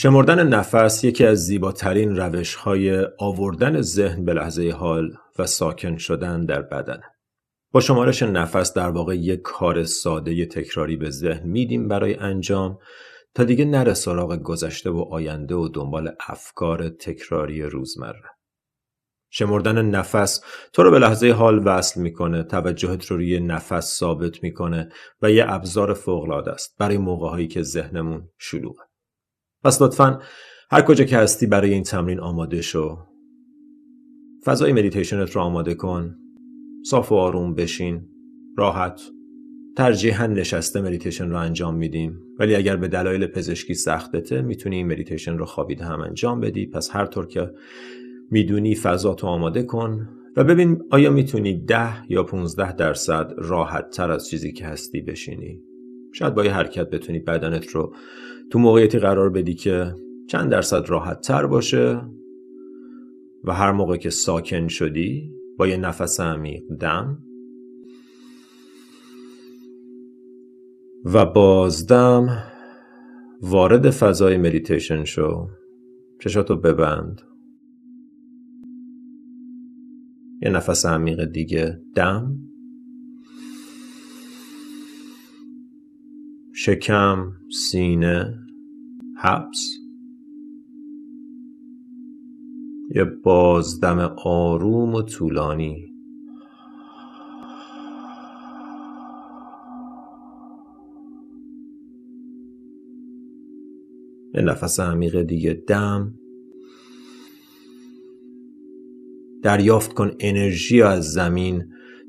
شمردن نفس یکی از زیباترین روش های آوردن ذهن به لحظه حال و ساکن شدن در بدن. با شمارش نفس در واقع یک کار ساده تکراری به ذهن میدیم برای انجام تا دیگه نره سراغ گذشته و آینده و دنبال افکار تکراری روزمره. شمردن نفس تو رو به لحظه حال وصل می‌کنه توجهت رو روی نفس ثابت می‌کنه و یه ابزار فوق‌العاده است برای موقع هایی که ذهنمون شلوغه پس لطفا هر کجا که هستی برای این تمرین آماده شو. فضای مدیتیشنت رو آماده کن. صاف و آروم بشین. راحت. ترجیحا نشسته مدیتیشن رو انجام میدیم. ولی اگر به دلایل پزشکی سختته می‌تونی این مدیتیشن رو خوابیده هم انجام بدی. پس هر طور که می‌دونی فضاتو آماده کن. و ببین آیا می‌تونی ده یا 15 درصد راحت تر از چیزی که هستی بشینی. شاید با یه حرکت بتونی بدنت رو تو موقعیتی قرار بدی که چند درصد راحت تر باشه و هر موقع که ساکن شدی با یه نفس عمیق دم و بازدم وارد فضای مدیتیشن شو. چشاتو ببند. یه نفس عمیق دیگه دم. شکم سینه حبس. یه بازدم آروم و طولانی. یه نفس عمیق دیگه. دم. دریافت کن انرژی از زمین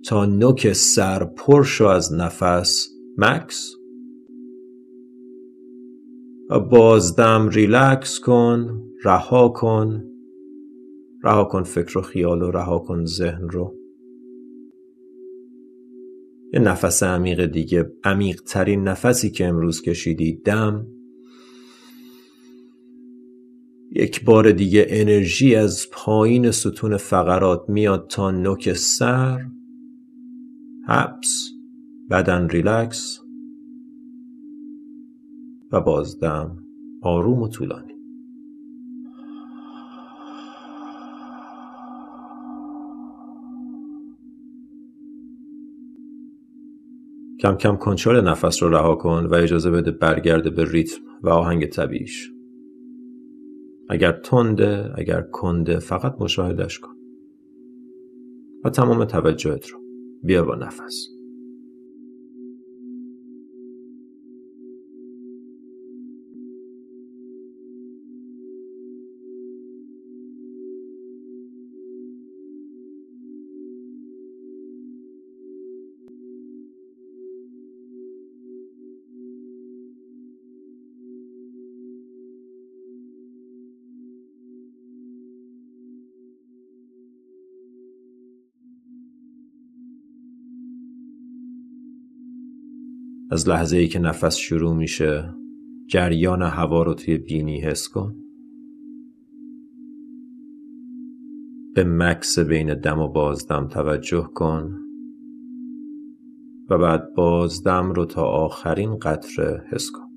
تا نوک سر پر شو از نفس. مکس. بازدم ریلکس کن رها کن. رها کن فکر و خیال و رها کن ذهن رو. یه نفس عمیق دیگه عمیق ترین نفسی که امروز کشیدی دم. یک بار دیگه انرژی از پایین ستون فقرات میاد تا نوک سر. حبس بدن ریلکس. و بازدم آروم و طولانی. کم کم کنترل نفس رو رها کن و اجازه بده برگرده به ریتم و آهنگ طبیعیش. اگر تنده اگر کنده فقط مشاهدش کن. و تمام توجهت رو بیار با نفس. از لحظه ای که نفس شروع میشه جریان هوا رو توی بینی حس کن. به مکس بین دم و بازدم توجه کن و بعد بازدم رو تا آخرین قطره حس کن.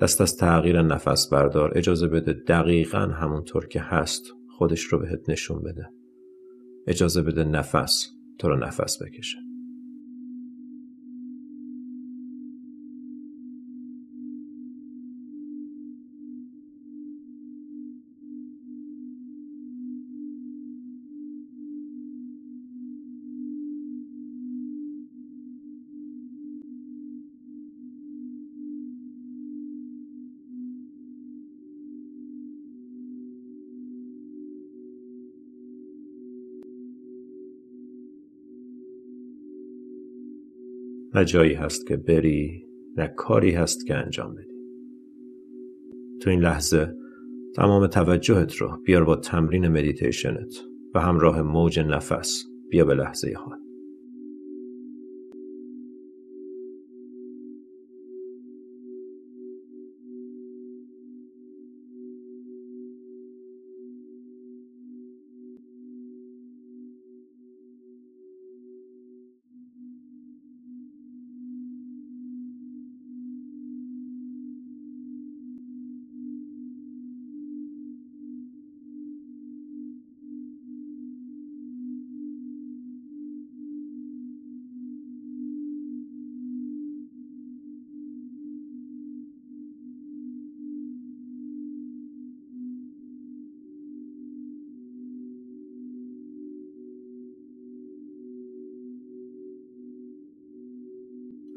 دست از تغییر نفس بردار اجازه بده دقیقا همونطور که هست خودش رو بهت نشون بده. اجازه بده نفس تو رو نفس بکشه. نه جایی هست که بری نه کاری هست که انجام بدی. تو این لحظه تمام توجهت رو بیار با تمرین مدیتیشنت و همراه موج نفس بیا به لحظه حال.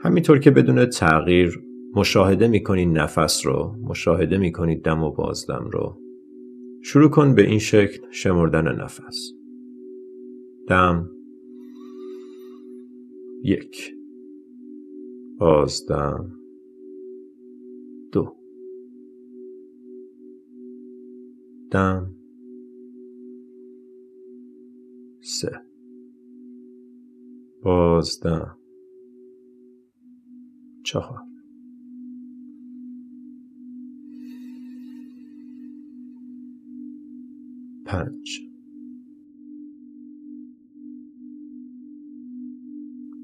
همینطور که بدون تغییر مشاهده می‌کنید نفس رو مشاهده می‌کنید دم و بازدم رو. شروع کن به این شکل شمردن نفس. دم. یک. بازدم. دو. دم. سه. بازدم. چهار پنج.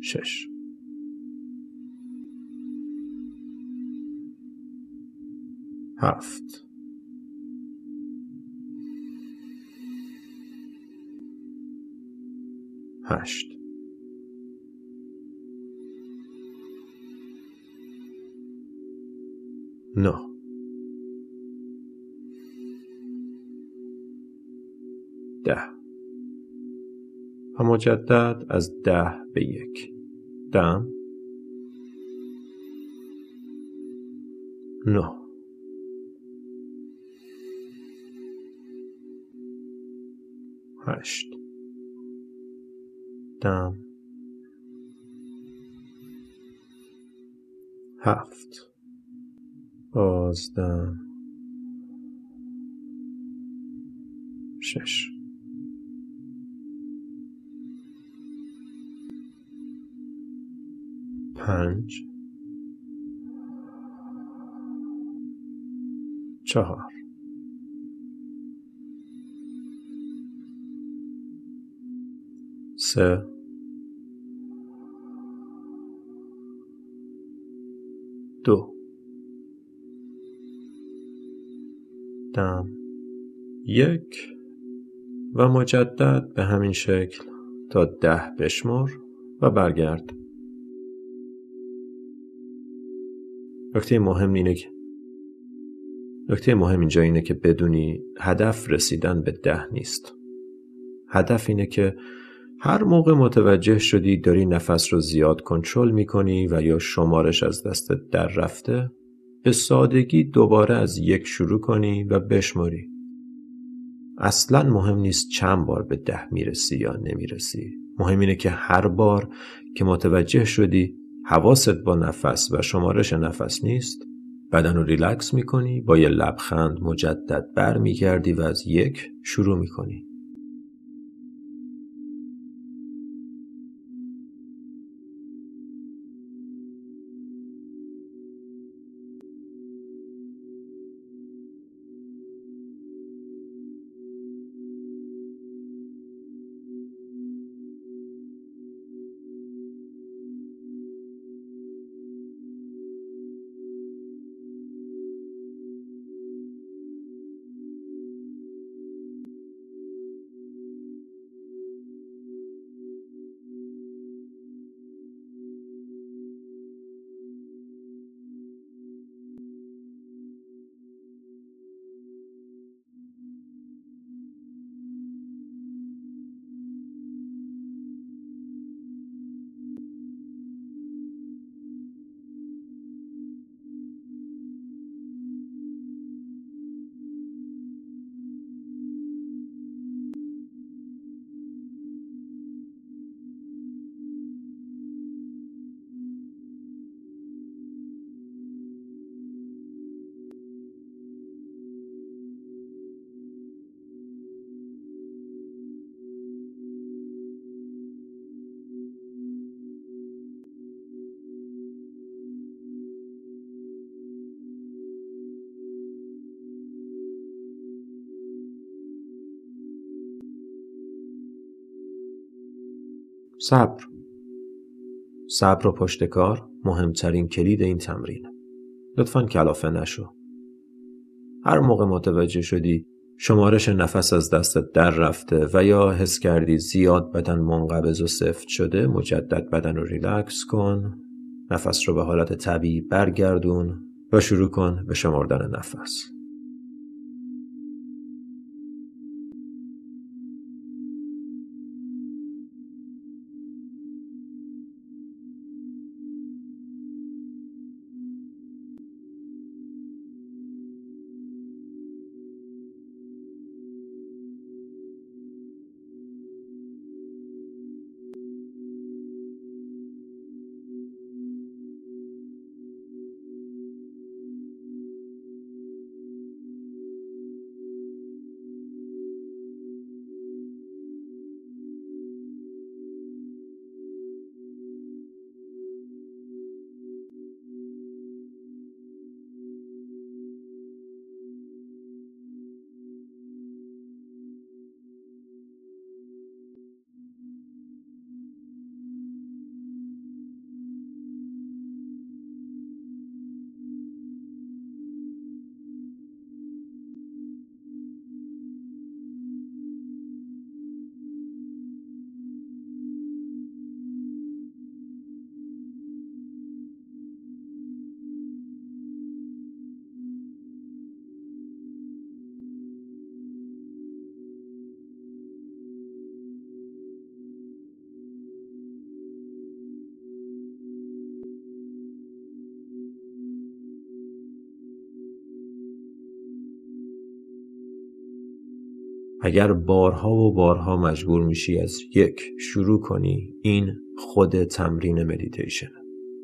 شش. هفت. هشت. نه. ده. و مجدد از ده به یک. دم. نه. هشت. دم. هفت. پانزده شش. پنج. چهار. سه. دو. یک و مجدد به همین شکل تا ده بشمر و برگرد. نکته مهم اینه که نکته مهم اینجا اینه که بدونی هدف رسیدن به ده نیست. هدف اینه که هر موقع متوجه شدی داری نفس رو زیاد کنترل می‌کنی و یا شمارش از دستت در رفته به سادگی دوباره از یک شروع کنی و بشماری. اصلا مهم نیست چند بار به ده می‌رسی یا نمی‌رسی. مهم اینه که هر بار که متوجه شدی حواست با نفس و شمارش نفس نیست بدن رو ریلکس می‌کنی با یه لبخند مجدد بر میگردی و از یک شروع می‌کنی. صبر. صبر و پشت کار مهمترین کلید این تمرینه لطفا کلافه نشو. هر موقع متوجه شدی شمارش نفس از دستت در رفته و یا حس کردی زیاد بدن منقبض و سفت شده مجدد بدن رو ریلکس کن نفس رو به حالت طبیعی برگردون و شروع کن به شمردن نفس. اگر بارها و بارها مجبور میشی از یک شروع کنی این خود تمرین مدیتیشن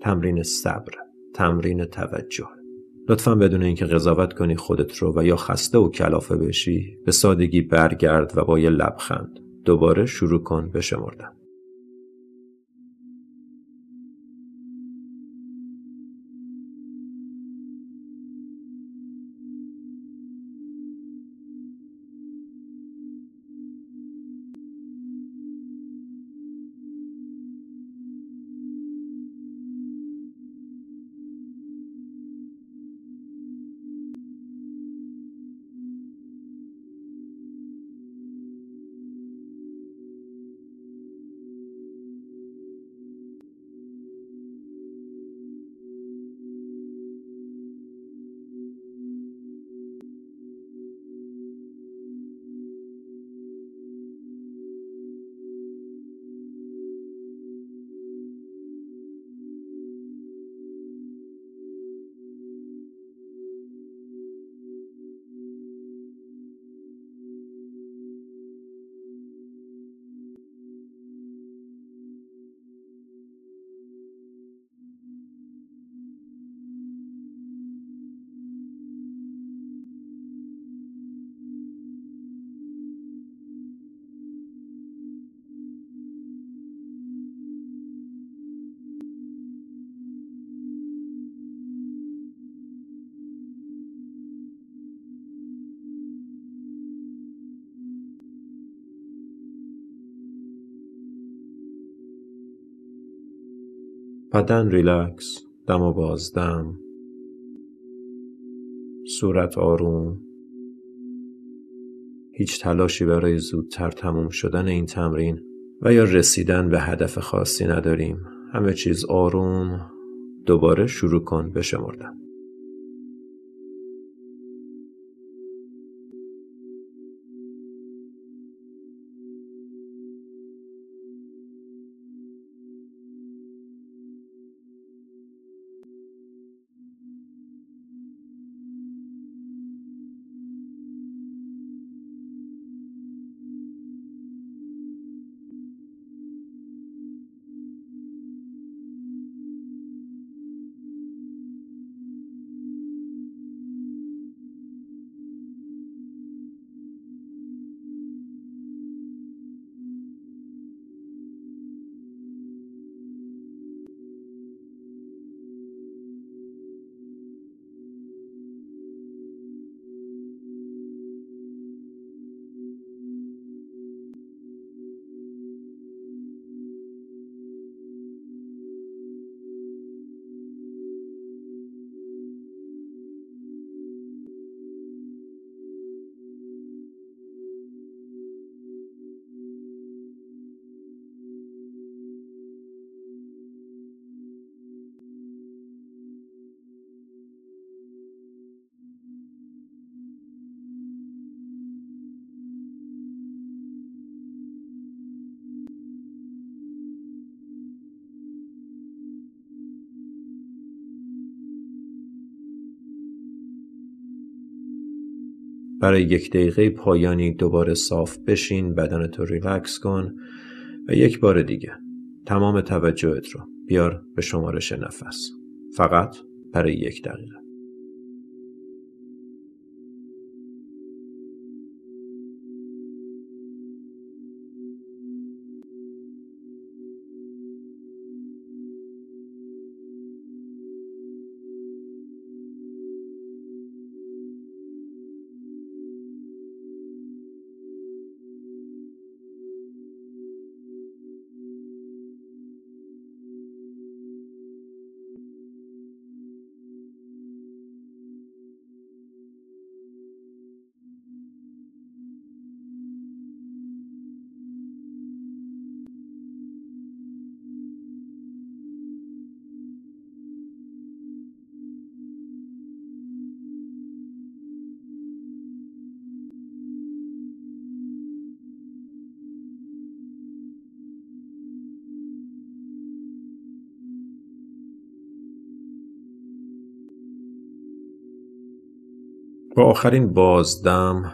تمرین صبر تمرین توجه. لطفا بدون اینکه قضاوت کنی خودت رو و یا خسته و کلافه بشی به سادگی برگرد و با یه لبخند دوباره شروع کن به شمردن. بدن ریلکس دم و بازدم. صورت آروم. هیچ تلاشی برای زودتر تموم شدن این تمرین و یا رسیدن به هدف خاصی نداریم. همه چیز آروم. دوباره شروع کن به برای یک دقیقه پایانی دوباره صاف بشین بدنت رو ریلکس کن و یک بار دیگه تمام توجهت رو بیار به شمارش نفس فقط برای یک دقیقه. با آخرین بازدم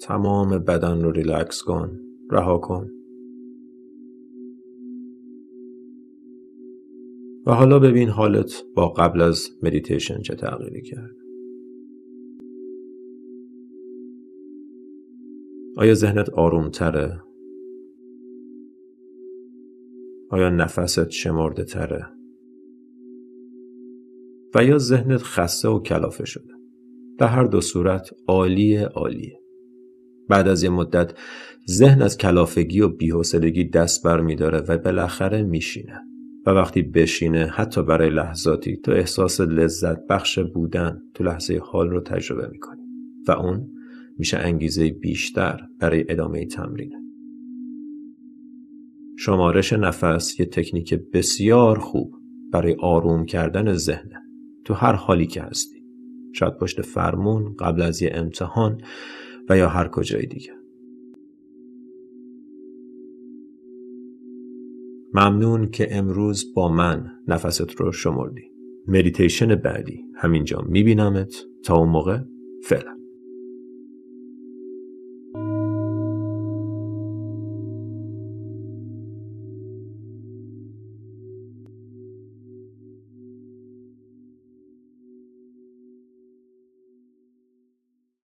تمام بدن رو ریلکس کن رها کن و حالا ببین حالت با قبل از مدیتیشن چه تغییری کرد آیا ذهنت آرومتره؟ آیا نفست شمرده تره؟ و یا ذهنت خسته و کلافه شده؟ در هر دو صورت عالیه عالیه بعد از یه مدت ذهن از کلافگی و بیحوصلگی دست بر میداره و بالاخره میشینه و وقتی بشینه حتی برای لحظاتی تو احساس لذت بخش بودن تو لحظه حال رو تجربه می‌کنی و اون میشه انگیزه بیشتر برای ادامه تمرینه شمارش نفس یه تکنیک بسیار خوب برای آروم کردن ذهنه. تو هر حالی که هستی. شاید پشت فرمون قبل از یه امتحان و یا هر کجای دیگه. ممنون که امروز با من نفست رو شمردی. مدیتیشن بعدی. همینجا میبینمت. تا اون موقع فعلا.